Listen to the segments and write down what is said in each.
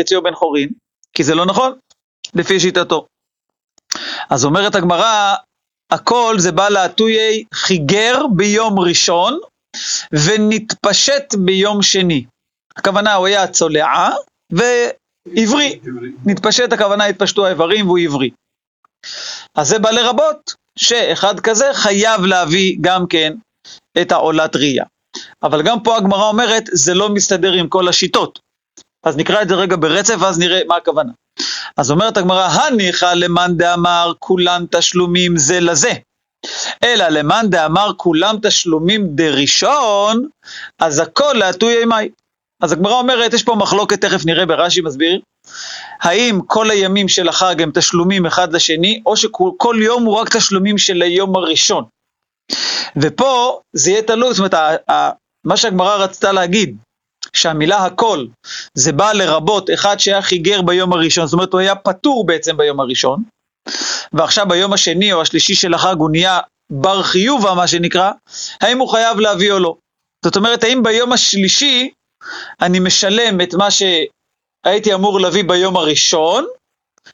חציו בן חורין, כי זה לא נכון, לפי שיטתו. אז אומרת הגמרא, הכל זה בא להטויי חיגר ביום ראשון ונתפשט ביום שני. הכוונה הוא היה צולעה ועברי. נתפשט הכוונה התפשטו האיברים והוא עברי. אז זה בא לרבות שאחד כזה חייב להביא גם כן את העולת ראייה. אבל גם פה הגמרא אומרת, זה לא מסתדר עם כל השיטות. אז נקרא את זה רגע ברצף, ואז נראה מה הכוונה. אז אומרת הגמרא, הניחא למאן דאמר כולן תשלומים זה לזה. אלא למאן דאמר כולם תשלומים דראשון, אז הכל להטוי אימי. אז הגמרא אומרת, יש פה מחלוקת, תכף נראה ברש"י מסביר, האם כל הימים של החג הם תשלומים אחד לשני, או שכל יום הוא רק תשלומים של היום הראשון. ופה זה יהיה תלוי, זאת אומרת, מה שהגמרא רצתה להגיד, שהמילה הכל זה בא לרבות אחד שהיה חיגר ביום הראשון, זאת אומרת הוא היה פטור בעצם ביום הראשון, ועכשיו ביום השני או השלישי של החג הוא נהיה בר חיובה מה שנקרא, האם הוא חייב להביא או לא. זאת אומרת האם ביום השלישי אני משלם את מה שהייתי אמור להביא ביום הראשון,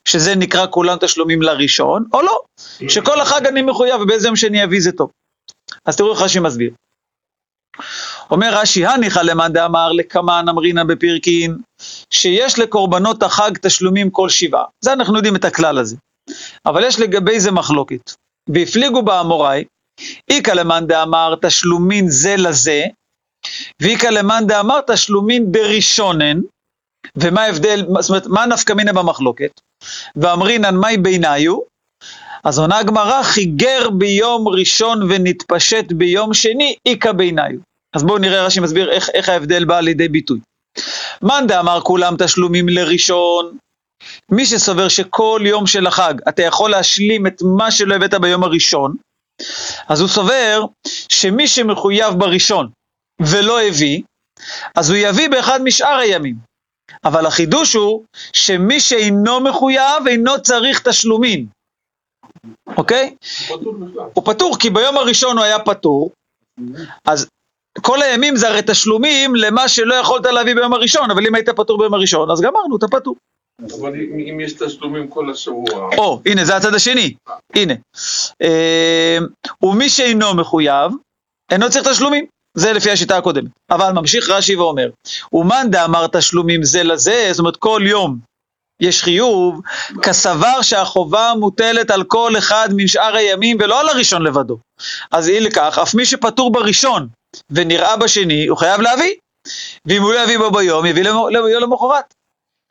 שזה נקרא כולם תשלומים לראשון, או לא, שכל החג אני מחויב ובאיזה יום שאני אביא זה טוב. אז תראו איך רש"י מסביר. אומר רש"י, הניחא למאן דאמר לקמן אמרינא בפרקין, שיש לקורבנות החג תשלומים כל שבעה. זה אנחנו יודעים את הכלל הזה. אבל יש לגבי זה מחלוקת. והפליגו באמוראי, איכא למאן דאמר תשלומין זה לזה, ואיכא למאן דאמר תשלומין דראשונן, ומה ההבדל, זאת אומרת, מה נפקא מינא במחלוקת? ואמרינן מאי ביניו? אז עונה הגמרא, חיגר ביום ראשון ונתפשט ביום שני, איכא ביניו. אז בואו נראה רש"י מסביר איך, איך ההבדל בא לידי ביטוי. מאן דאמר כולם תשלומים לראשון, מי שסובר שכל יום של החג אתה יכול להשלים את מה שלא הבאת ביום הראשון, אז הוא סובר שמי שמחויב בראשון ולא הביא, אז הוא יביא באחד משאר הימים. אבל החידוש הוא שמי שאינו מחויב אינו צריך תשלומים. אוקיי? הוא פטור הוא פטור, כי ביום הראשון הוא היה פטור, אז כל הימים זה הרי תשלומים למה שלא יכולת להביא ביום הראשון, אבל אם היית פטור ביום הראשון, אז גמרנו, אתה פטור. אבל אם יש תשלומים כל השבוע... או, הנה, זה הצד השני. הנה. אה, ומי שאינו מחויב, אינו צריך תשלומים. זה לפי השיטה הקודמת. אבל ממשיך רש"י ואומר, ומאן דאמר תשלומים זה לזה, זאת אומרת כל יום יש חיוב, כסבר שהחובה מוטלת על כל אחד משאר הימים ולא על הראשון לבדו. אז אי לכך, אף מי שפטור בראשון ונראה בשני, הוא חייב להביא. ואם הוא לא יביא בו ביום, יביא ליום למחרת.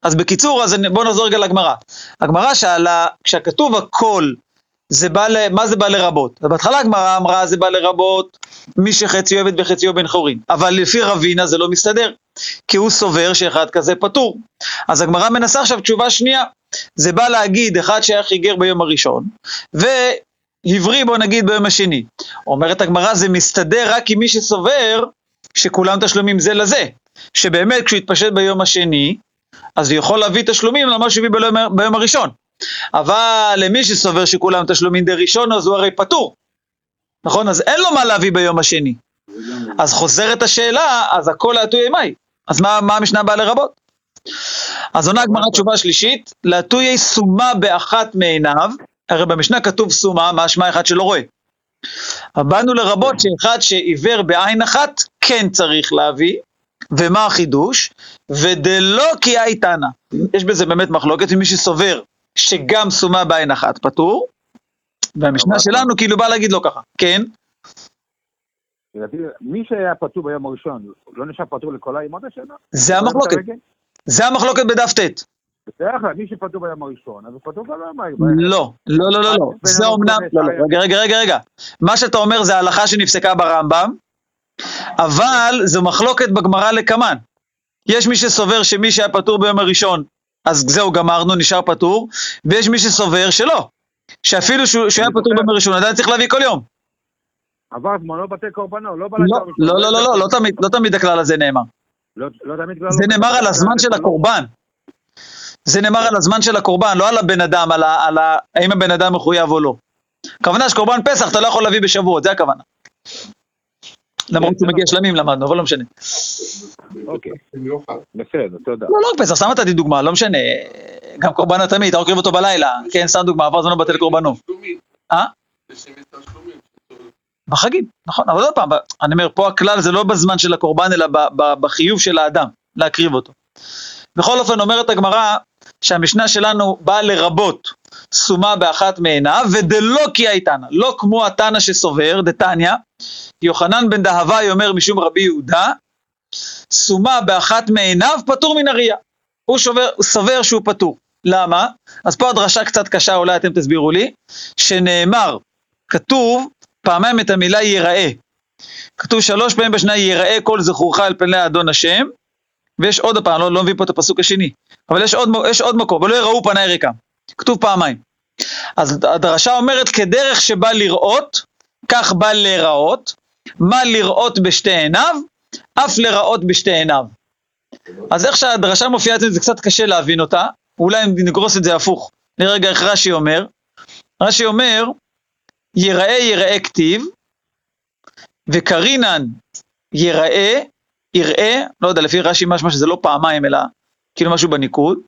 אז בקיצור, אז בואו נחזור רגע לגמרא. הגמרא שאלה, כשכתוב הכל, זה בא ל... מה זה בא לרבות? אז בהתחלה הגמרא אמרה זה בא לרבות מי שחציו עבד וחציו בן חורין, אבל לפי רבינה זה לא מסתדר, כי הוא סובר שאחד כזה פטור. אז הגמרא מנסה עכשיו תשובה שנייה, זה בא להגיד אחד שהיה חיגר ביום הראשון, והבריא בוא נגיד ביום השני. אומרת הגמרא זה מסתדר רק עם מי שסובר שכולם תשלומים זה לזה, שבאמת כשהוא יתפשט ביום השני, אז הוא יכול להביא תשלומים למה שהוא הביא ביום, ביום הראשון. אבל למי שסובר שכולם תשלומים די ראשון, אז הוא הרי פטור. נכון? אז אין לו מה להביא ביום השני. אז חוזרת השאלה, אז הכל להטוי אימי. אז מה, מה המשנה באה לרבות? אז עונה הגמרא תשובה שלישית, להטוי סומה באחת מעיניו, הרי במשנה כתוב סומה, מה משמע אחד שלא רואה. באנו לרבות שאחד שעיוור בעין אחת כן צריך להביא, ומה החידוש? ודלא כי הייתנה. יש בזה באמת מחלוקת, ומי שסובר שגם סומה בעין אחת פטור, והמשנה שלנו כאילו בא להגיד לו ככה, כן? מי שהיה פטור ביום הראשון, לא נשאר פטור לכל הימות השנה? זה המחלוקת. זה המחלוקת בדף ט'. בדרך כלל, מי שפטור ביום הראשון, אז הוא פטור גם ביום הראשון. לא, לא, לא, לא, לא. זה אומנם, לא, לא, רגע, רגע, רגע, רגע. מה שאתה אומר זה הלכה שנפסקה ברמב"ם, אבל זו מחלוקת בגמרא לקמן. יש מי שסובר שמי שהיה פטור ביום הראשון, אז זהו, גמרנו, נשאר פטור, ויש מי שסובר שלא, שאפילו שהוא היה פטור ביום הראשון, עדיין צריך להביא כל יום. עבר זמנו בתי קורבנו, לא לא, לא, לא, לא, לא, לא תמיד הכלל הזה נאמר. לא תמיד כלל... זה נאמר על הזמן של הקורבן. זה נאמר על הזמן של הקורבן, לא על הבן אדם, על האם הבן אדם מחויב או לא. הכוונה שקורבן פסח אתה לא יכול להביא בשבועות, זה הכוונה. למרות שהוא מגיע שלמים למדנו, אבל לא משנה. אוקיי. בסדר, תודה. לא, לא פסח, סתם נתתי דוגמה, לא משנה. גם קורבן התמיד, אתה מקריב אותו בלילה. כן, סתם דוגמה, עבר זמנו בטל קורבנו. אה? בחגים, נכון, אבל עוד פעם, אני אומר, פה הכלל זה לא בזמן של הקורבן, אלא ב- ב- בחיוב של האדם, להקריב אותו. בכל אופן, אומרת הגמרא, שהמשנה שלנו באה לרבות סומה באחת מעיניו, ודלא כי הייתנא, לא כמו התנא שסובר, דתניא, יוחנן בן דהווי אומר משום רבי יהודה, סומה באחת מעיניו פטור מן הראייה. הוא שובר, סובר שהוא פטור. למה? אז פה הדרשה קצת קשה, אולי אתם תסבירו לי, שנאמר, כתוב פעמיים את המילה ייראה. כתוב שלוש פעמים בשנה ייראה כל זכורך על פני אדון השם, ויש עוד פעם, לא, לא מביא פה את הפסוק השני, אבל יש עוד, יש עוד מקום, ולא יראו פניי ריקם. כתוב פעמיים. אז הדרשה אומרת, כדרך שבא לראות, כך בא להיראות, מה לראות בשתי עיניו, אף לראות בשתי עיניו. אז איך שהדרשה מופיעה אצלנו זה קצת קשה להבין אותה, אולי נגרוס את זה הפוך. נראה רגע איך רש"י אומר. רש"י אומר, יראה יראה כתיב, וקרינן יראה, יראה, לא יודע, לפי רש"י משמע שזה לא פעמיים, אלא כאילו משהו בניקוד,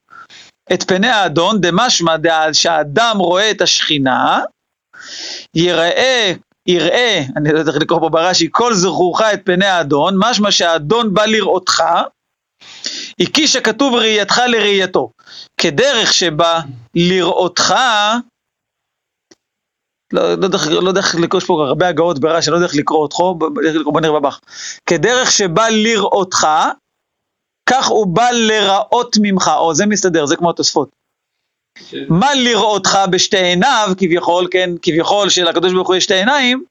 את פני האדון, דמשמע שהאדם רואה את השכינה, יראה, יראה, אני לא יודע איך לקרוא פה ברש"י, כל זכורך את פני האדון, משמע שהאדון בא לראותך, הקיש הכתוב ראייתך לראייתו. כדרך שבא לראותך, לא, לא, איך- לא לקרוא, יש פה הרבה הגאות ברש"י, לא יודע איך לקרוא לקרוא, בוא נראה בבח. כדרך שבא לראותך, כך הוא בא לראות ממך, או זה מסתדר, זה כמו התוספות. ש- מה לראותך בשתי עיניו, כביכול, כן, כביכול שלקדוש ברוך הוא יש שתי עיניים,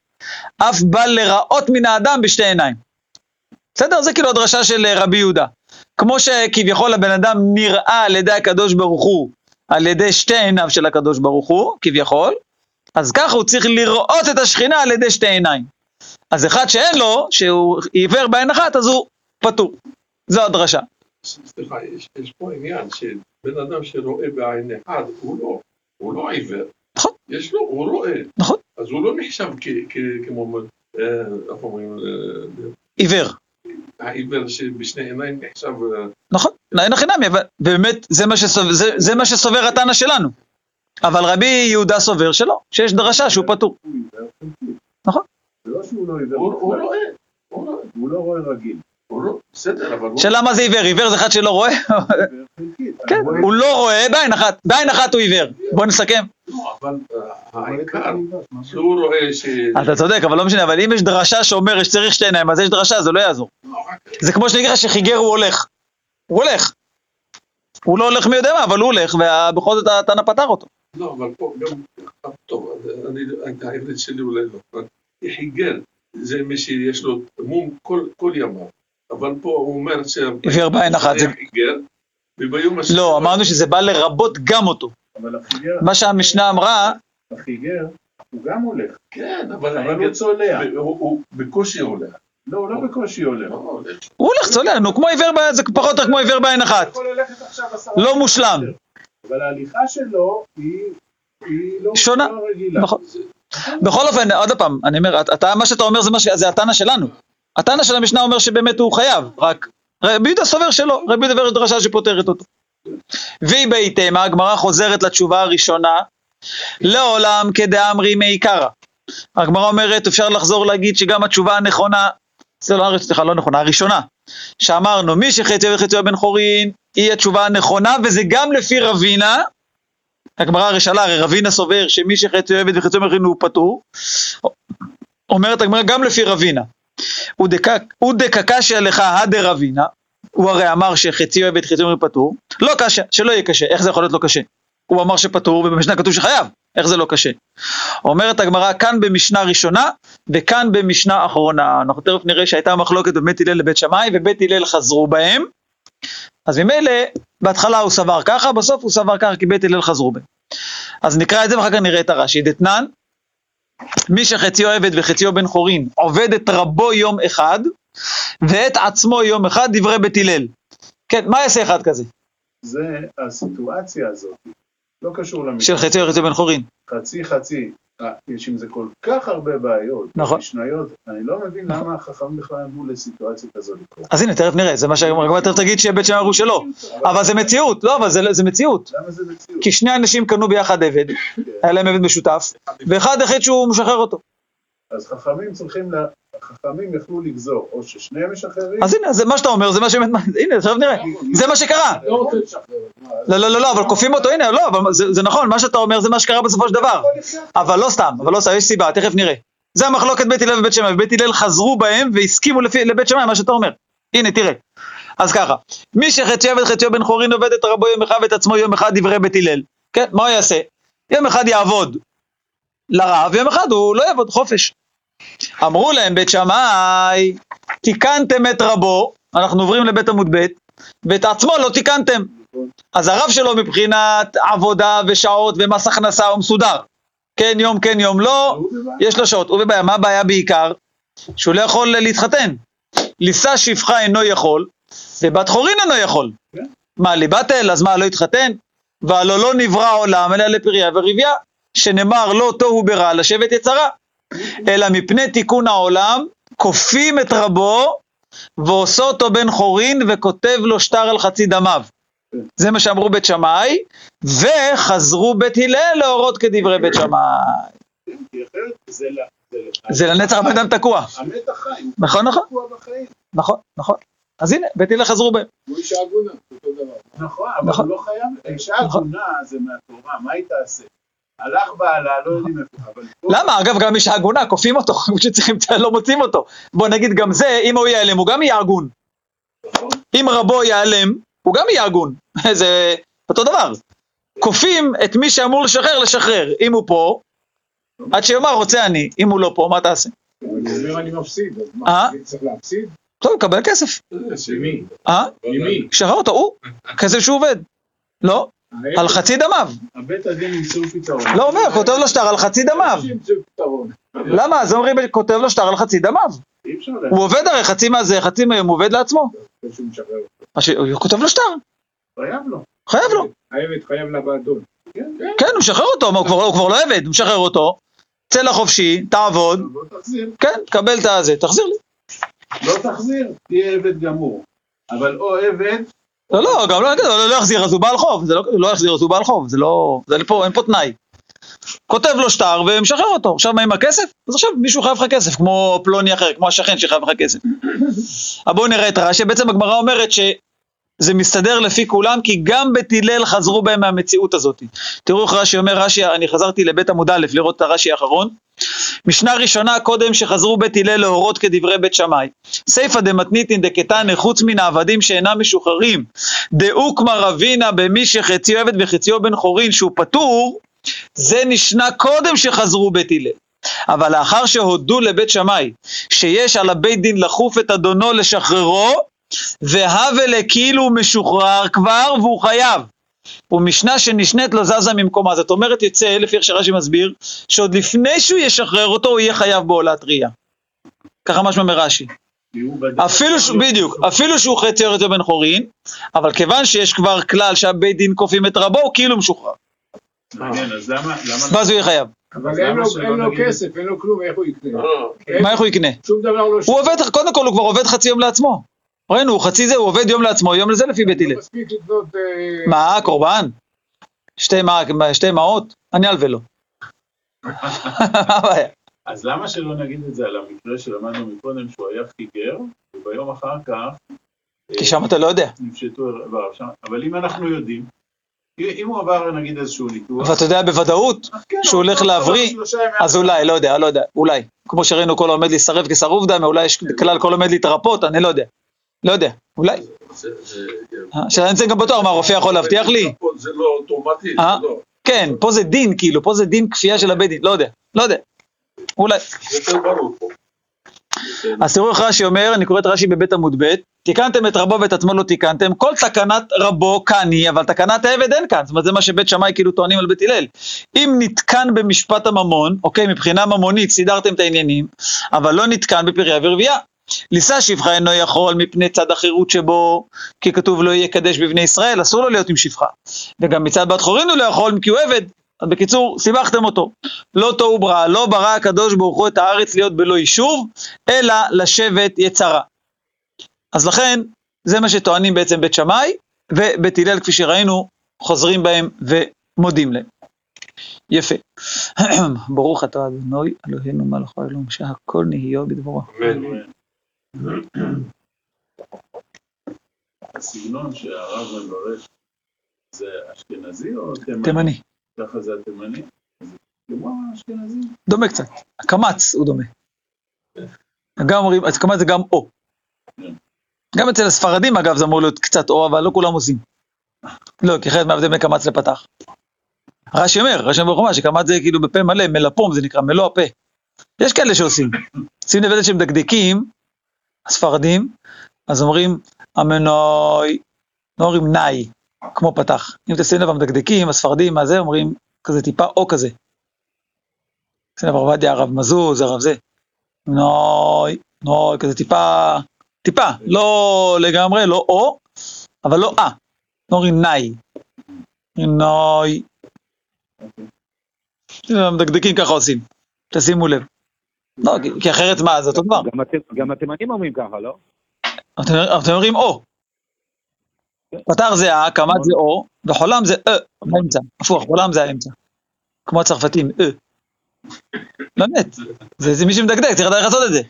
אף בא לראות מן האדם בשתי עיניים. בסדר? זה כאילו הדרשה של אה, רבי יהודה. כמו שכביכול הבן אדם נראה על ידי הקדוש ברוך הוא, על ידי שתי עיניו של הקדוש ברוך הוא, כביכול, אז ככה הוא צריך לראות את השכינה על ידי שתי עיניים. אז אחד שאין לו, שהוא עיוור בעין אחת, אז הוא פטור. זו הדרשה. סליחה, יש, יש פה עניין שבן אדם שרואה בעין אחד, הוא לא, הוא לא עיוור. נכון. יש לו, הוא רואה. נכון. אז הוא לא נחשב כ, כ, כמו, אה, איך אומרים, אה, עיוור. העיוור שבשני עיניים נחשב... אה, נכון, אין הכי נמי, אבל באמת זה מה, שסובר, זה, זה מה שסובר התנא שלנו. אבל רבי יהודה סובר שלא, שיש דרשה שהוא פטור. נכון. זה לא שהוא לא הוא, עיוור, הוא רואה. הוא רואה. הוא לא רואה רגיל. לא, בסדר, אבל הוא... שאלה מה זה עיוור, עיוור זה אחד שלא רואה? כן, הוא לא רואה בעין אחת, בעין אחת הוא עיוור. בוא נסכם. לא, אבל אה, העיקר, שהוא רואה ש... אתה צודק, אבל לא משנה, אבל אם יש דרשה שאומרת שצריך שתי עיניים, אז יש דרשה, זה לא יעזור. לא, זה כמו שאני אגיד לך שחיגר הוא הולך. הוא הולך. הוא לא הולך מי יודע מה, אבל הוא הולך, ובכל זאת התנא פתר אותו. לא, אבל פה גם... טוב, אני, העברית שלי אולי לא. חיגר זה מי שיש לו מום כל, כל ימיו. אבל פה הוא אומר ש... עיוור בעין אחת, זה- חיגר, וביום השני... לא, אמרנו שזה בא לרבות גם אותו. אבל החיגר, מה שהמשנה אמרה, החיגר, הוא גם הולך, כן, אבל. הוא צולע. הוא בקושי הולך. לא, הוא לא בקושי הולך. לא, הולך. הוא הולך צולע, נו, כמו עיוור, בעין- זה פחות או יותר כמו עיוור בעין אחת. לא. מושלם. אבל ההליכה שלו היא לא שונה. לא. נכון. בכל אופן, עוד פעם, אני אומר, אתה, מה שאתה אומר זה, התנא שלנו. התנא של המשנה אומר שבאמת הוא חייב, רק רבי יהודה סובר שלא, רבי יהודה יש דרשה שפותרת אותו. והיא בהתאמה, הגמרא חוזרת לתשובה הראשונה, לעולם כדאמרי מעיקרא. הגמרא אומרת, אפשר לחזור להגיד שגם התשובה הנכונה, סליחה, סליחה, לא נכונה, הראשונה, שאמרנו, מי שחציו וחציו בן חורין, היא התשובה הנכונה, וזה גם לפי רבינה, הגמרא הראשונה, הרי רבינה סובר שמי שחציו עבד וחציו חורין הוא פטור, אומרת הגמרא גם לפי רבינה. ודקקשיא לך הדרבינה, הוא הרי אמר שחציו עבד חציו בן חורין פטור, לא קשה, שלא יהיה קשה, איך זה יכול להיות לא קשה? הוא אמר שפטור ובמשנה כתוב שחייב, איך זה לא קשה? אומרת הגמרא כאן במשנה ראשונה וכאן במשנה אחרונה. אנחנו תכף נראה שהייתה מחלוקת בבית הלל לבית שמאי ובית הלל חזרו בהם. אז ממילא בהתחלה הוא סבר ככה, בסוף הוא סבר ככה כי בית הלל חזרו בהם. אז נקרא את זה ואחר כך נראה את הרש"י. דתנן, מי שחציו עבד וחציו בן חורין עובד את רבו יום אחד ואת עצמו יום אחד דברי בית הלל. כן, מה יעשה אחד כזה? זה הסיטואציה הזאת. לא קשור למשנה. של חציו וחציו בן חורין. חצי חצי. יש עם זה כל כך הרבה בעיות. נכון. משניות, אני לא מבין למה החכמים בכלל אמרו לסיטואציה כזו לקרות. אז הנה, תכף נראה, זה מה שהגמרא תכף תגיד שבית שמאי אמרו שלא. אבל זה מציאות, לא, אבל זה, זה מציאות. למה זה מציאות? כי שני אנשים קנו ביחד עבד, היה להם עבד משותף, ואחד החליט שהוא משחרר אותו. אז חכמים צריכים, לה- החכמים יכלו לגזור, או ששניהם משחררים, אז הנה, זה מה שאתה אומר, זה מה שבאמת, הנה, עכשיו נראה, זה מה שקרה. לא לא, לא, לא, לא, אבל כופים אותו, הנה, לא, אבל זה, זה נכון, מה שאתה אומר זה מה שקרה בסופו של דבר. אבל לא סתם, אבל לא סתם, יש סיבה, תכף נראה. זה המחלוקת בית הלל ובית שמאי, ובית הלל חזרו בהם והסכימו לבית שמאי, מה שאתה אומר. הנה, תראה. אז ככה, מי שחציו ואת חציו בן חורין עובד את רבו יום אחד ואת עצמו יום אחד דברי בית הלל. כן, מה הוא יעשה? יום אחד יעבוד לרב, יום אחד הוא לא יעבוד, חופש. אמרו להם בית שמאי, תיקנתם את רבו, אנחנו עוברים לבית עמוד ב', ואת עצמו לא תיקנתם. אז הרב שלו מבחינת עבודה ושעות ומס הכנסה הוא מסודר. כן יום, כן יום לא. יש לו שעות. הוא בבעיה, מה הבעיה בעיקר? שהוא לא יכול להתחתן. לישא שפחה אינו יכול, ובת חורין אינו יכול. מה, ליבטל? אז מה, לא התחתן? והלא לא נברא העולם אלא לפריה ורבייה, שנאמר לא תוהו ברע לשבת יצרה. אלא מפני תיקון העולם, כופים את רבו, ועושה אותו בן חורין, וכותב לו שטר על חצי דמיו. זה מה שאמרו בית שמאי, וחזרו בית הלל להורות כדברי בית שמאי. זה לנצח הבן אדם תקוע. המת נכון, נכון. נכון, נכון. אז הנה, בית הלל חזרו בהם. הוא איש עגונה, אותו דבר. נכון, אבל נכון. הוא לא חייב, אישה נכון. עגונה זה מהתורה, מה היא תעשה? הלך בעלה, לא יודעים איפה, אבל למה? אגב, גם אישה הגונה, כופים אותו, כמו שצריכים, לא מוצאים אותו. בוא נגיד גם זה, אם הוא ייעלם, הוא גם יהיה הגון. אם רבו ייעלם, הוא גם יהיה הגון. זה אותו דבר. כופים את מי שאמור לשחרר, לשחרר. אם הוא פה, עד שיאמר רוצה אני. אם הוא לא פה, מה תעשה? הוא אומר אני מפסיד, אז אה? מה, אני צריך להפסיד? טוב, קבל כסף. ממי? אה? ממי? שחרר אותו, הוא. כסף שהוא עובד. לא, על חצי דמיו. הבית הדין ימצאו פתרון. לא אומר, כותב לו שטר על חצי דמיו. למה? אז אומרים, כותב לו שטר על חצי דמיו. הוא עובד הרי חצי מהזה, חצי הוא עובד לעצמו. ש- הוא כותב לו שטר, חייב לו. חייב לו. העבד חייב לאבדון. כן, הוא משחרר אותו, הוא כבר, לא עבד, הוא משחרר אותו. צא לחופשי, תעבוד, בוא תחזיר. כן, תקבל את הזה, תחזיר לי. לא תחזיר, תהיה עבד גמור. אבל או עבד, לא, לא, גם לא, לא, לא יחזיר, אז הוא בעל חוב, זה לא, לא יחזיר, אז הוא בעל חוב, זה לא, אין פה תנאי. כותב לו שטר ומשחרר אותו, עכשיו מה עם הכסף? אז עכשיו מישהו חייב לך כסף, כמו פלוני אחר, כמו השכן שחייב לך כסף. אבל בואו נראה את רש"י, בעצם הגמרא אומרת שזה מסתדר לפי כולם, כי גם בית הלל חזרו בהם מהמציאות הזאת. תראו איך רש"י אומר, רש"י, אני חזרתי לבית עמוד א' לראות את הרש"י האחרון. משנה ראשונה קודם שחזרו בית הלל להורות כדברי בית שמאי. סיפא דמתניתין דקתנא חוץ מן העבדים שאינם משוחררים, דאוקמא רבינה במי שחציו עבד וחציו בן חורין שהוא פטור, זה נשנה קודם שחזרו בית הלל. אבל לאחר שהודו לבית שמאי שיש על הבית דין לחוף את אדונו לשחררו, והווה לכאילו משוחרר כבר והוא חייב. ומשנה שנשנית לא זזה ממקומה. זאת אומרת יוצא, לפי איך שרש"י מסביר, שעוד לפני שהוא ישחרר אותו הוא יהיה חייב בעולת ראייה. ככה משמע מרש"י. אפילו, ש... בדיוק, אפילו שהוא חצי ארץ בן חורין, אבל כיוון שיש כבר כלל שהבית דין כופים את רבו, הוא כאילו משוחרר. ואז הוא יהיה חייב. אבל אין לו- כסף, אין לו כלום, איך הוא יקנה? אה, מה איך הוא יקנה? שום דבר לא... הוא עובד, קודם כל הוא כבר עובד חצי יום לעצמו. ראינו, הוא חצי זה, הוא עובד יום לעצמו, יום לזה לפי בית הלל. אה, מה, קורבן? שתי מה- שתי מעות? אני אלווה לו. מה הבעיה? אז למה שלא נגיד את זה על המקרה שלמדנו מקודם, שהוא היה חיגר, וביום אחר כך... כי שם אתה לא יודע. נפשטו איבריו שם, אבל אם אנחנו יודעים, אם הוא עבר נגיד איזשהו ניתוח, ואתה יודע בוודאות כן, שהוא הוא הולך להבריא, אז אולי, לא יודע, לא יודע, אולי. כמו שראינו כל העומד להישרף כשרוף דמה, אולי יש כלל כל עומד להתרפות, אני לא יודע. לא יודע, אולי. שאלה נמצאים גם בתואר, מה הרופא יכול להבטיח לי? זה לא אוטומטי, אה? זה לא. כן, פה זה דין, כאילו, פה זה דין כפייה של הבית דין, לא יודע, לא יודע. אולי. אז תראו איך רש"י אומר, אני קורא את רש"י בבית עמוד ב', תיקנתם את רבו ואת עצמו לא תיקנתם, כל תקנת רבו כאן היא, אבל תקנת העבד אין כאן, זאת אומרת זה מה שבית שמאי כאילו טוענים על בית הלל. אם נתקן במשפט הממון, אוקיי, מבחינה ממונית סידרתם את העניינים, אבל לא נתקן בפריה ורבייה. לישא שפחה אינו יכול מפני צד החירות שבו, כי כתוב לא יקדש בבני ישראל, אסור לו להיות עם שפחה. וגם מצד בת חורין הוא לא יכול כי הוא עבד, אז בקיצור, סיבכתם אותו. לא תוהו ברא, לא ברא הקדוש ברוך הוא את הארץ להיות בלא יישוב, אלא לשבת יצרה. אז לכן, זה מה שטוענים בעצם בית שמאי, ובית הלל, כפי שראינו, חוזרים בהם ומודים להם. יפה. ברוך אתה אדוני, אלוהינו מלאכו אלוהים, שהכל נהיו בדברו. אמן. הסגנון שהרב מברך זה אשכנזי או תימני? תימני. ככה זה התימני? אז זה כמו האשכנזי? דומה קצת. הקמץ הוא דומה. גם אומרים, אז קמץ זה גם או. גם אצל הספרדים אגב זה אמור להיות קצת או, אבל לא כולם עושים. לא, כי אחרת מהבדל בין קמץ לפתח. רש"י אומר, רש"י אומר בחומה, שקמץ זה כאילו בפה מלא, מלפום זה נקרא, מלוא הפה. יש כאלה שעושים. שים לב לזה שהם מדקדקים, הספרדים, אז אומרים המנוי, לא אומרים נאי, כמו פתח. אם תשים לב, המדקדקים, הספרדים, מה זה, אומרים כזה טיפה או כזה. שים לב, הרב עובדיה, הרב מזוז, הרב זה. נוי, נוי, כזה טיפה, טיפה, לא לגמרי, לא או, אבל לא אה. לא אומרים נאי. נוי. המדקדקים ככה עושים, תשימו לב. לא, כי- אחרת מה, זה אותו דבר. גם התימנים אומרים ככה, לא? אתם אומרים או. פתר זה אה, קמ"ט זה או, וחולם זה אה, באמצע. הפוך, חולם זה האמצע. כמו הצרפתים, אה. באמת, זה זה מי שמדקדק, צריך לדעת לעשות את זה.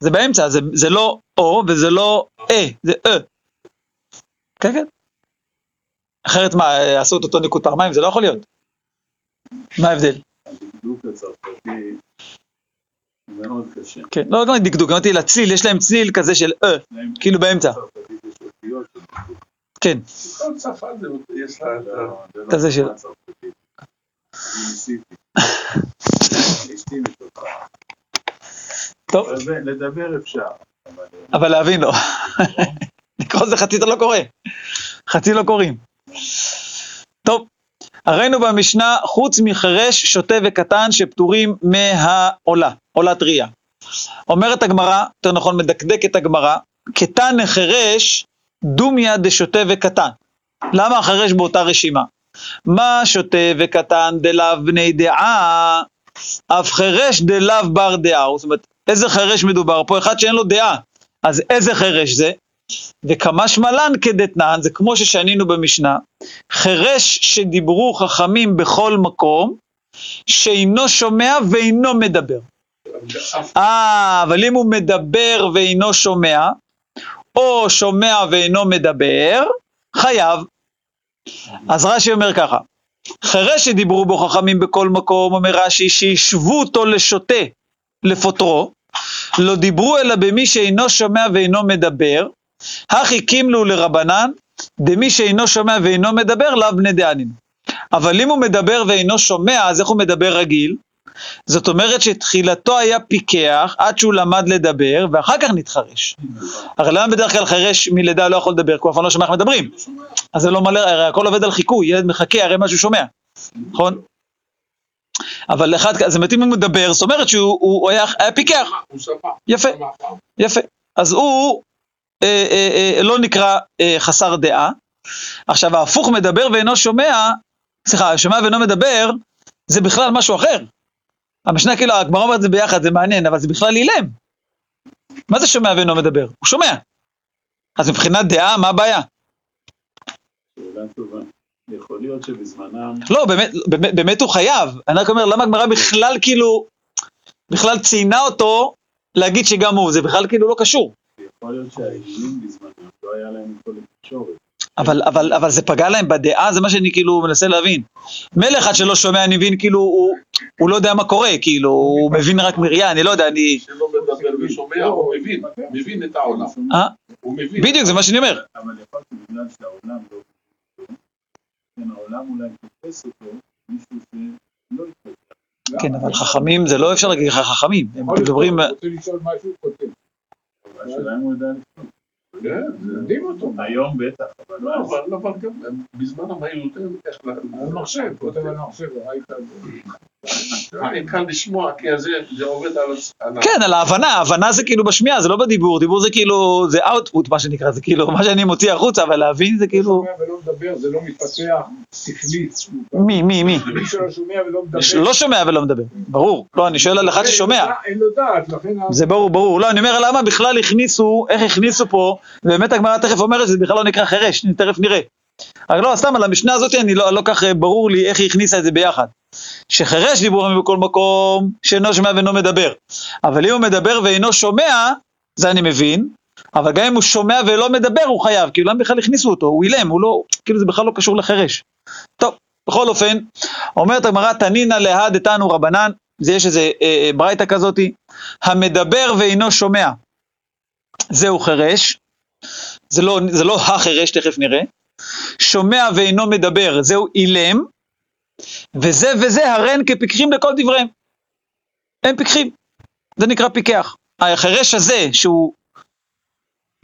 זה באמצע, זה- זה לא או וזה לא אה, זה אה. כן, כן. אחרת מה, עשו את אותו ניקוד פעמיים? זה לא יכול להיות. מה ההבדל? מאוד קשה. כן, לא גם דקדוק, אמרתי לצליל, יש להם צליל כזה של אה, כאילו באמצע. כן, לא- לא כזה של- מתוכה. טוב, לדבר- אפשר. אבל להבין לא. לקרוא זה חצי אתה לא קורא. חצי לא קוראים. טוב, הראינו במשנה, חוץ מחירש, שוטה וקטן שפטורים מהעולה, עולת ראייה. אומרת הגמרא, יותר נכון מדקדקת הגמרא, קטן חירש, דומיה דשוטה וקטן. למה החירש באותה רשימה? מה שוטה וקטן דלאו בני דעה, אף חירש דלאו בר דעה. זאת אומרת, איזה חירש מדובר פה? אחד שאין לו דעה. אז איזה חירש זה? וכמה שמלן כדתנן, זה כמו ששנינו במשנה, חירש שדיברו חכמים בכל מקום, שאינו שומע ואינו מדבר. אה, אבל אם הוא מדבר ואינו שומע, או שומע ואינו מדבר, חייב. אז רש"י אומר ככה, חירש שדיברו בו חכמים בכל מקום, אומר רש"י, שישבו אותו לשוטה, לפוטרו, לא דיברו אלא במי שאינו שומע ואינו מדבר, הכי קימלו לרבנן, דמי שאינו שומע ואינו מדבר, לאו בני דענין. אבל אם הוא מדבר ואינו שומע, אז איך הוא מדבר רגיל? זאת אומרת שתחילתו היה פיקח עד שהוא למד לדבר, ואחר כך נתחרש. הרי למה בדרך כלל חירש מלידה לא יכול לדבר? כי הוא אף פעם לא שומע איך מדברים. אז זה לא מלא, הרי הכל עובד על חיקוי, ילד מחכה, הרי מה שהוא שומע, נכון? אבל אחד, אז זאת אומרת אם הוא מדבר, זאת אומרת שהוא הוא היה, היה פיקח. יפה. יפה. אז הוא לא נקרא אה, חסר דעה. עכשיו ההפוך מדבר ואינו שומע, סליחה, שומע ואינו מדבר, זה בכלל משהו אחר. המשנה כאילו, הגמרא אומרת את זה ביחד, זה מעניין, אבל זה בכלל אילם. מה זה שומע ואינו מדבר? הוא שומע. אז מבחינת דעה, מה הבעיה? שאלה טובה. יכול להיות שבזמנם, לא, באמת, באמת, באמת הוא חייב. אני רק אומר, למה הגמרא בכלל כאילו, בכלל ציינה אותו להגיד שגם הוא, זה בכלל כאילו לא קשור. יכול להיות שהאילים בזמנם לא היה להם יכולת תקשורת. אבל, אבל, אבל זה פגע להם בדעה, זה מה שאני כאילו מנסה להבין. מלך אחד שלא שומע, אני מבין, כאילו, הוא, הוא לא יודע מה קורה, כאילו, הוא מבין רק מריה, אני לא יודע, אני... שלא מדבר ושומע, הוא מבין, מבין את העולם. אה? הוא מבין. בדיוק, זה מה שאני אומר. אבל יכול להיות שבגלל שהעולם לא... כן, העולם אולי תופס אותו מישהו שלא התפתח. כן, אבל חכמים, זה לא אפשר להגיד לך חכמים. הם מדברים... רוצה לשאול משהו, הוא כותב. השאלה אם הוא יודע לכתוב. כן, אותו. היום בטח, אבל לא, אז אבל גם בזמנם היו יותר איך ל- על מחשב, כותב על מחשב, ראית את זה. אני קל לשמוע, כי זה זה עובד על... כן, על ההבנה, ההבנה זה כאילו בשמיעה, זה לא בדיבור, דיבור זה כאילו, זה output מה שנקרא, זה כאילו מה שאני מוציא החוצה, אבל להבין זה כאילו... שומע ולא מדבר, זה לא מתפתח שכלית. מי, מי, מי? מי שלא שומע ולא מדבר. לא שומע ולא מדבר, ברור. לא, אני שואל על אחד ששומע. אין לו דעת, לכן... זה ברור, ברור. לא, אני אומר למה בכלל הכניסו, איך הכניסו פה, ובאמת הגמרא תכף אומרת שזה בכלל לא נקרא חירש, תכף נראה. רק לא, סתם על המשנה הזאת אני לא, לא כך אה, ברור לי איך היא הכניסה את זה ביחד. שחירש דיבורים בכל מקום, שאינו שומע ואינו מדבר. אבל אם הוא מדבר ואינו שומע, זה אני מבין, אבל גם אם הוא שומע ולא מדבר הוא חייב, כאילו למה בכלל הכניסו אותו, הוא אילם, הוא לא, כאילו זה בכלל לא קשור לחירש. טוב, בכל אופן, אומרת הגמרא תנינא להא דתנו רבנן, זה יש איזה אה, אה, ברייתא כזאתי, המדבר ואינו שומע, זהו חירש, זה לא, זה לא החירש, תכף נראה, שומע ואינו מדבר, זהו אילם, וזה וזה הרן כפיקחים לכל דבריהם. הם פיקחים, זה נקרא פיקח. החירש הזה, שהוא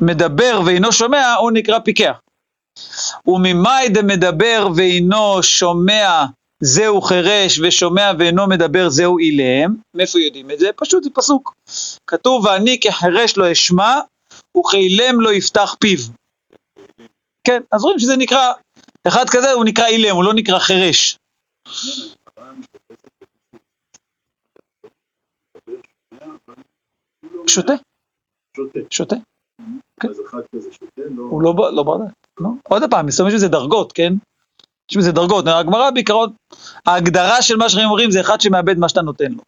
מדבר ואינו שומע, הוא נקרא פיקח. וממאי דמדבר ואינו שומע, זהו חירש, ושומע ואינו מדבר, זהו אילם. מאיפה יודעים את זה? פשוט זה פסוק. כתוב, ואני כחירש לא אשמע, וכאילם לא יפתח פיו. כן, אז רואים שזה נקרא, אחד כזה הוא נקרא אילם, הוא לא נקרא חירש. שותה, שותה. כן. לא... הוא לא, לא ברדק. עוד פעם, מסתובב יש בזה דרגות, כן? יש בזה דרגות, הגמרא בעיקרון, ההגדרה של מה שאנחנו אומרים זה אחד שמאבד מה שאתה נותן לו.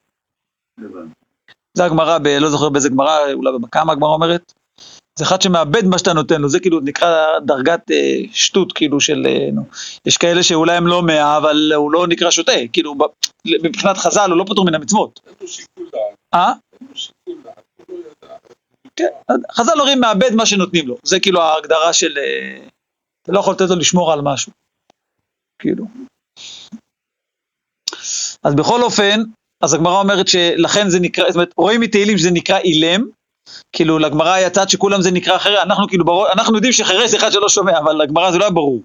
זה הגמרא, לא זוכר באיזה גמרא, אולי בכמה הגמרא אומרת, זה אחד שמאבד מה שאתה נותן לו, זה כאילו נקרא דרגת אה, שטות, כאילו של, אה, נו, יש כאלה שאולי הם לא מאה, אבל הוא לא נקרא שותה, כאילו מבחינת חז"ל הוא לא פטור מן המצוות. אה? לא. כן, חז"ל אומרים מאבד מה שנותנים לו, זה כאילו ההגדרה של, אה, אתה לא יכול לתת לו לשמור על משהו, כאילו. אז בכל אופן, אז הגמרא אומרת שלכן זה נקרא, זאת אומרת, רואים מתהילים שזה נקרא אילם, כאילו לגמרא היה צד שכולם זה נקרא חירש, אנחנו כאילו, ברור, אנחנו יודעים שחירש זה אחד שלא שומע, אבל לגמרא זה לא היה ברור,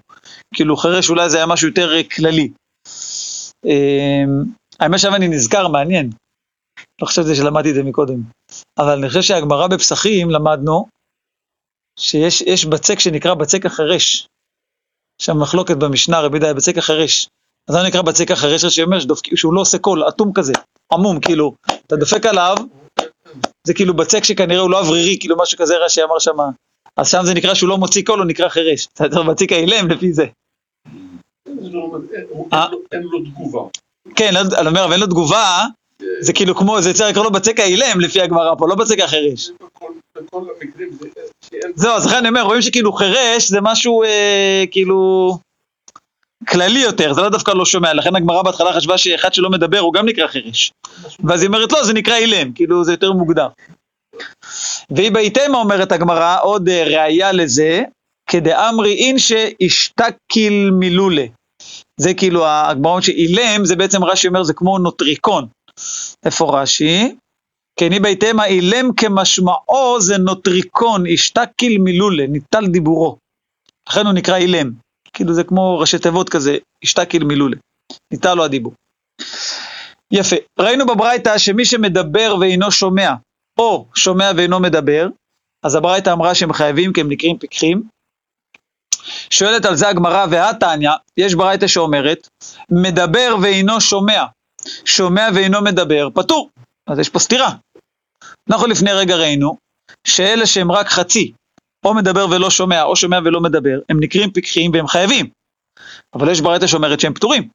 כאילו חירש אולי זה היה משהו יותר אה, כללי. אה, האמת שעכשיו אני נזכר, מעניין, לא חשבתי שלמדתי את זה מקודם. אבל אני חושב שהגמרא בפסחים למדנו שיש יש בצק שנקרא בצק החירש. יש שם מחלוקת במשנה, רבי די, בצק החירש. אז זה נקרא בצק החירש, שאומר שהוא לא עושה קול, אטום כזה, עמום, כאילו, אתה דופק עליו, זה כאילו בצק שכנראה הוא לא אוורירי, כאילו משהו כזה רש"י אמר שם. אז שם זה נקרא שהוא לא מוציא קול, הוא נקרא חירש. זה יותר בצק האילם לפי זה. אין לו- תגובה. כן, לא- אני אומר, אבל אין לו תגובה, זה כאילו כמו, זה צריך לקרוא לו בצק האילם לפי הגמרא פה, לא בצק החירש. זהו, אז לכן אני אומר, רואים שכאילו חירש זה משהו אה, כאילו כללי יותר, זה לא דווקא לא שומע, לכן הגמרא בהתחלה חשבה שאחד שלא מדבר הוא גם נקרא חירש. ואז היא אומרת, לא, זה נקרא אילם, כאילו זה יותר מוגדר. והיא בהיתמה אומרת הגמרא, עוד אה, ראיה לזה, כדאמרי אינשה אשתקיל מילולה. זה כאילו הגמרא אומרת שאילם, זה בעצם רש"י אומר, זה כמו נוטריקון. איפה רש"י? כן, היא בהתאמה אילם כמשמעו זה נוטריקון, אשתקיל מילולה, ניטל דיבורו. לכן הוא נקרא אילם. כאילו זה כמו ראשי תיבות כזה, אשתקיל מילולה. ניטל לו הדיבור. יפה. ראינו בברייתא שמי שמדבר ואינו שומע, או שומע ואינו מדבר, אז הברייתא אמרה שהם חייבים כי הם נקראים פיקחים. שואלת על זה הגמרא והתניא, יש ברייתא שאומרת, מדבר ואינו שומע, שומע ואינו מדבר, פטור. אז יש פה סתירה. אנחנו לפני רגע ראינו שאלה שהם רק חצי, או מדבר ולא שומע, או שומע ולא מדבר, הם נקראים פיקחים והם חייבים. אבל יש ברייתא שאומרת שהם פטורים.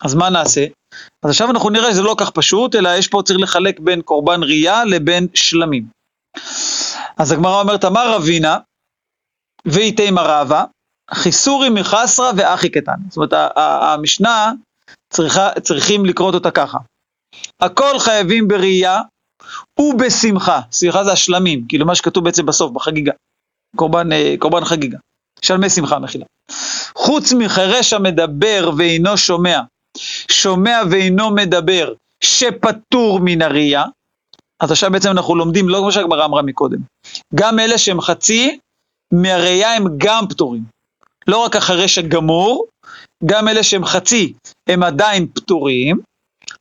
אז מה נעשה? אז עכשיו אנחנו נראה שזה לא כך פשוט, אלא יש פה צריך לחלק בין קורבן ראייה לבין שלמים. אז הגמרא אומרת, אמר רבינה, ואיתי מרבה, חיסורי מחסרא ואחי קטן. זאת אומרת, המשנה צריכה, צריכים לקרות אותה ככה. הכל חייבים בראייה ובשמחה. שמחה זה השלמים, כאילו מה שכתוב בעצם בסוף, בחגיגה. קורבן, אה, קורבן חגיגה. שלמי שמחה מחילה. חוץ מחירש המדבר ואינו שומע, שומע ואינו מדבר, שפטור מן הראייה, אז עכשיו בעצם אנחנו לומדים, לא כמו שהגמרא אמרה מקודם, גם אלה שהם חצי, מהראייה הם גם פטורים. לא רק החירש הגמור, גם אלה שהם חצי הם עדיין פטורים,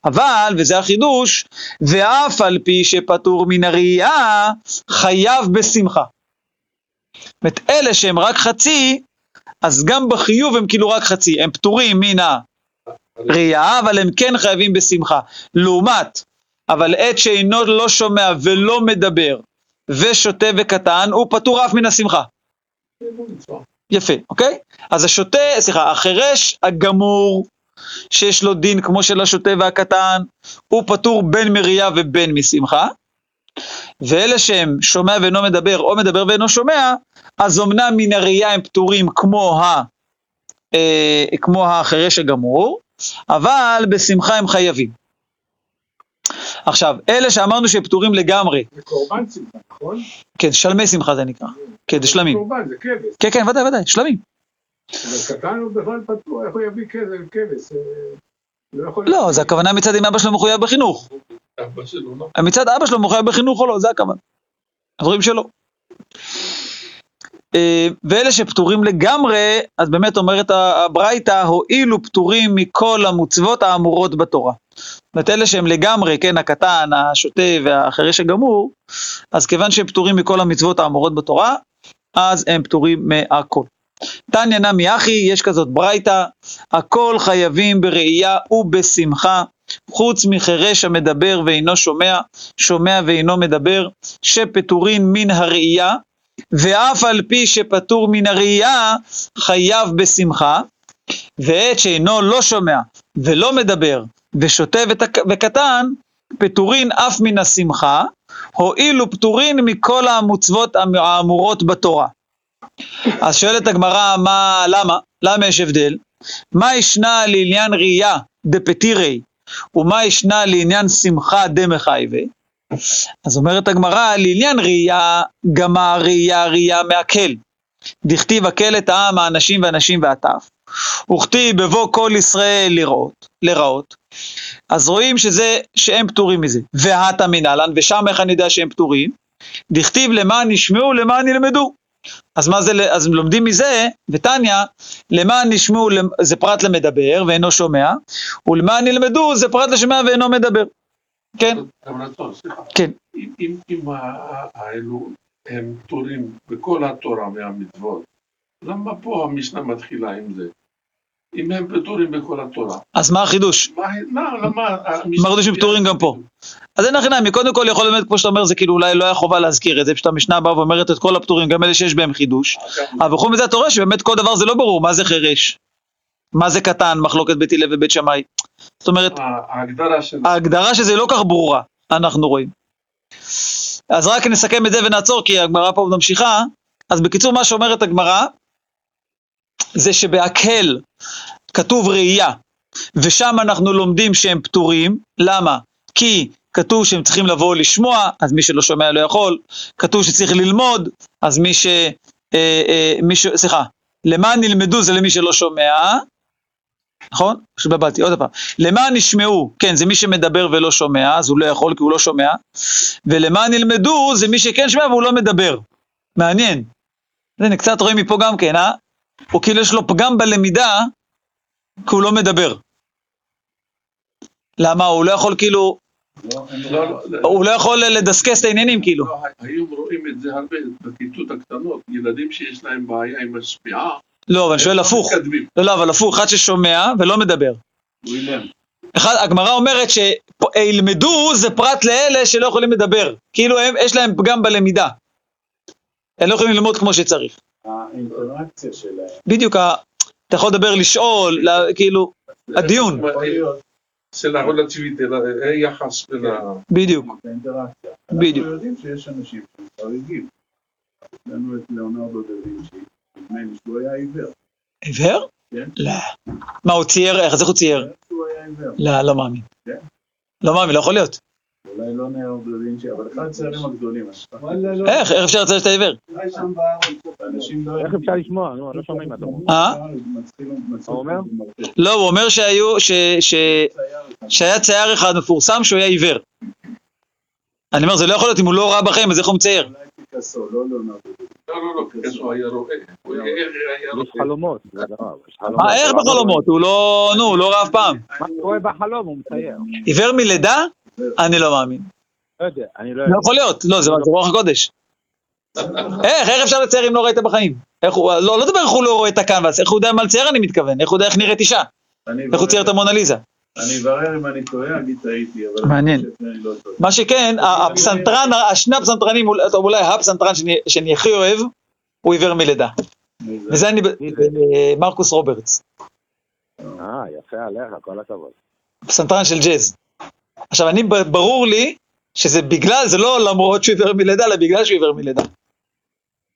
אבל, וזה החידוש, ואף על פי שפטור מן הראייה, חייב בשמחה. זאת אומרת, אלה שהם רק חצי, אז גם בחיוב הם כאילו רק חצי, הם פטורים מן הראייה, אבל הם כן חייבים בשמחה. לעומת, אבל עת שאינו לא שומע ולא מדבר, ושותה וקטן, הוא פטור אף מן השמחה. יפה, אוקיי? אז השוטה, סליחה, החירש הגמור, שיש לו דין כמו של השוטה והקטן, הוא פטור בין מרייה ובין משמחה. ואלה שהם שומע ואינו מדבר, או מדבר ואינו שומע, אז אמנם מן הראייה הם פטורים כמו, ה, אה, כמו החירש הגמור, אבל בשמחה הם חייבים. עכשיו, אלה שאמרנו שפטורים לגמרי, זה קורבן שמחה, נכון? כן, שלמי שמחה זה נקרא, כן, זה שלמים. קורבן, זה כבש. כן, כן, ודאי, ודאי, שלמים. אבל קטן הוא בכלל פתוח, איך הוא יביא כבש? כבש? אה, לא. לא, זה הכוונה מצד אם אבא שלו מחויב בחינוך. לא. מצד אבא שלו מחויב בחינוך או לא, זה הכוונה. אנחנו רואים שלא. אה, ואלה שפטורים לגמרי, אז באמת אומרת הברייתא, הואילו פטורים מכל המצוות האמורות בתורה. זאת אומרת, אלה שהם לגמרי, כן, הקטן, השוטה והחירש הגמור, אז כיוון שהם פטורים מכל המצוות האמורות בתורה, אז הם פטורים מהכל. תניא נמי הכי, יש כזאת ברייתא, הכל חייבים בראייה ובשמחה, חוץ מחירש המדבר ואינו שומע, שומע ואינו מדבר, שפטורין מן הראייה, ואף על פי שפטור מן הראייה, חייב בשמחה, ואת שאינו לא שומע ולא מדבר, ושוטה וקטן, פטורין אף מן השמחה, הואיל ופטורין מכל המצוות האמורות בתורה. אז שואלת הגמרא, מה, למה? למה יש הבדל? מה ישנה לעניין ראייה דפטירי, ומה ישנה לעניין שמחה דמחייבה? אז אומרת הגמרא, לעניין ראייה, גם הראייה ראייה מהקל. דכתיב הקל את העם, האנשים והנשים והטף. וכתיב בבוא כל ישראל לראות, לראות. אז רואים שזה, שהם פטורים מזה. והתה מנהלן, ושם איך אני יודע שהם פטורים? דכתיב למען ישמעו, למען ילמדו. אז מה זה, אז לומדים מזה, ותניא, למען נשמעו זה פרט למדבר ואינו שומע, ולמען ילמדו זה פרט לשומע ואינו מדבר. כן. כן. אם- אם- האלו הם פטורים בכל התורה מהמצוות, למה פה המשנה מתחילה עם זה? אם הם פטורים בכל התורה, אז מה החידוש? מה, למה, למה, מה החידוש שהם פטורים גם פה? אז אין הכי קודם כל יכול באמת, כמו שאתה אומר, זה כאילו אולי לא היה חובה להזכיר את זה, פשוט המשנה באה ואומרת את כל הפטורים, גם אלה שיש בהם חידוש. אבל חוץ מזה אתה רואה שבאמת כל דבר זה לא ברור, מה זה חירש? מה זה קטן, מחלוקת בית הלל ובית שמאי? זאת אומרת, ההגדרה של... ההגדרה של זה לא כך ברורה, אנחנו רואים. אז רק נסכם את זה ונעצור, כי הגמרא פה ממשיכה. אז בקיצור, מה שאומרת הגמרא, זה שבהקהל כתוב ראייה, ושם אנחנו לומדים שהם פטורים. למה? כי כתוב שהם צריכים לבוא לשמוע, אז מי שלא שומע לא יכול. כתוב שצריך ללמוד, אז מי ש... אה, אה. סליחה, למען ילמדו זה למי שלא שומע, נכון? שבלבלתי, עוד פעם. למען ישמעו, כן, זה מי שמדבר ולא שומע, אז הוא לא יכול כי הוא לא שומע, ולמען ילמדו זה מי שכן שומע והוא לא מדבר. מעניין. הנה, קצת רואים מפה גם כן, אה? הוא כאילו יש לו פגם בלמידה, כי הוא לא מדבר. למה? הוא לא יכול כאילו, הוא לא יכול לדסקס את העניינים כאילו. היום רואים את זה הרבה בכיתות הקטנות, ילדים שיש להם בעיה עם השמיעה, לא, אבל אני שואל הפוך. לא, לא, אבל הפוך, אחד ששומע ולא מדבר. הוא אילם. הגמרא אומרת שילמדו זה פרט לאלה שלא יכולים לדבר. כאילו יש להם פגם בלמידה. הם לא יכולים ללמוד כמו שצריך. האינטראקציה שלהם. בדיוק, אתה יכול לדבר, לשאול, כאילו, הדיון, של הרולטיביטי, היחס בין ה... בדיוק. בדיוק. אנחנו יודעים שיש אנשים חריגים. לנו את ליאונרדו דה וינצ'י, נדמה לי שהוא היה עיוור. עיוור? כן. לא. מה, הוא צייר, איך, איך הוא צייר? שהוא היה עיוור. לא, לא מאמין. כן. לא מאמין, לא יכול להיות. אולי לא ליאונרדו דה וינצ'י, אבל אחד הצעירים הגדולים. לא. איך, איך אפשר שאתה עיוור? שם בארץ. אנשים לא... איך אפשר לשמוע? נו, לא שומעים מה אתה אומר. אה? מה אומר? לא, הוא אומר שהיו, ש, ש, שהיה צייר אחד מפורסם שהוא היה עיוור. אני אומר, זה לא יכול להיות, אם הוא לא ראה בחיים, אז איך הוא מצייר? אולי פיקאסו, לא. לא, לא, לא, שהוא היה רואה. יש. חלומות, חלומות. מה, איך בחלומות? הוא לא, נו, הוא לא ראה אף פעם. מה רואה בחלום הוא מצייר. עיוור מלידה? אני לא מאמין. לא יודע, אני לא לא. יכול להיות, לא, זה זה רוח הקודש. איך, איך אפשר לצייר אם לא ראית בחיים? איך הוא, לא, לא דבר איך הוא לא רואה את הקנבס, איך הוא יודע מה לצייר אני מתכוון, איך הוא יודע איך נראית אישה, אני איך הוא צייר את המונליזה. אני אברר אם אני טועה, אגיד טעיתי, אבל... מעניין. אני לא. מה שכן, הפסנתרן, השני הפסנתרנים, אולי- הפסנתרן שאני- הכי אוהב, הוא עיוור מלידה. וזה אני, אה, מרקוס רוברטס, אה, יפה עליך, כל הכבוד. פסנתרן של ג'אז. עכשיו, אני, ברור לי שזה בגלל, זה לא למרות שהוא עיוור מלידה, אלא בגלל שהוא עיוור מלידה.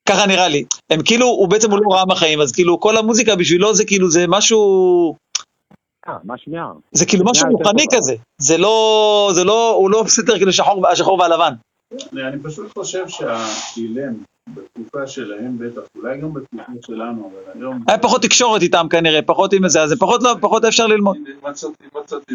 ככה נראה לי. הם כאילו, הוא בעצם הוא לא ראה בחיים, אז כאילו כל המוזיקה בשבילו זה כאילו, זה משהו, אה, מה שמיעה? זה כאילו משהו רוחני טובה. כזה. זה לא, זה לא, הוא לא בסדר כאילו שחור, השחור והלבן. אני פשוט חושב שהאילם, בתקופה שלהם בטח, אולי גם בתקופה שלנו, אבל היום... היה פחות תקשורת איתם כנראה, פחות עם זה, אז זה פחות לא, פחות אפשר ללמוד. הנה, מצאתי, מצאתי.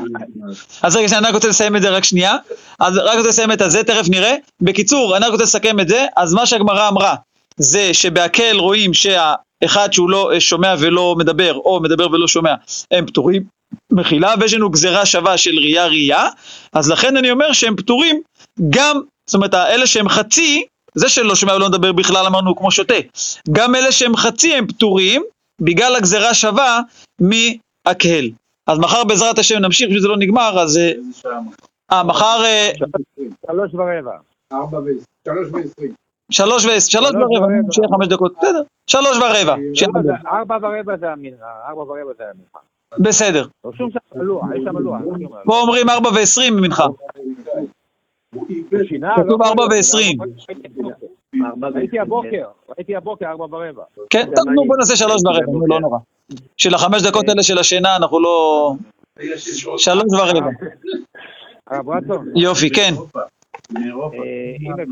אז רגע, אני רק רוצה לסיים את זה רק שנייה. אז רק רוצה לסיים את הזה, תכף נראה. בקיצור, אני רק רוצה לסכם את זה. אז מה שהגמרא אמרה, זה שבהקל רואים שהאחד שהוא לא שומע ולא מדבר, או מדבר ולא שומע, הם פטורים מחילה, ויש לנו גזירה שווה של ראייה ראייה, אז לכן אני אומר שהם פטורים גם, זאת אומרת, אלה שהם חצי, זה שלא שומע ולא מדבר בכלל אמרנו כמו שותה, גם אלה שהם חצי הם פטורים, בגלל הגזירה שווה מהקהל. אז מחר בעזרת השם נמשיך, שזה לא נגמר, אז... אה, מחר? אה, מחר אה, שלוש ורבע. ארבע ועשרים, שלוש ועשרים. שלוש ורבע. שיהיה חמש דקות, בסדר, שלוש ורבע, שיהיה ארבע ורבע זה המנחה, ארבע ורבע זה המנחה. בסדר. שם. פה אומרים ארבע ועשרים ממנחה. כתוב לא ארבע ועשרים. ראיתי הבוקר, ראיתי הבוקר ארבע ורבע. כן, טוב, נו, בוא נעשה שלוש ורבע, נו, לא נורא. של החמש דקות האלה של השינה, אנחנו לא... שלוש ורבע. הרב רצון, יופי, כן.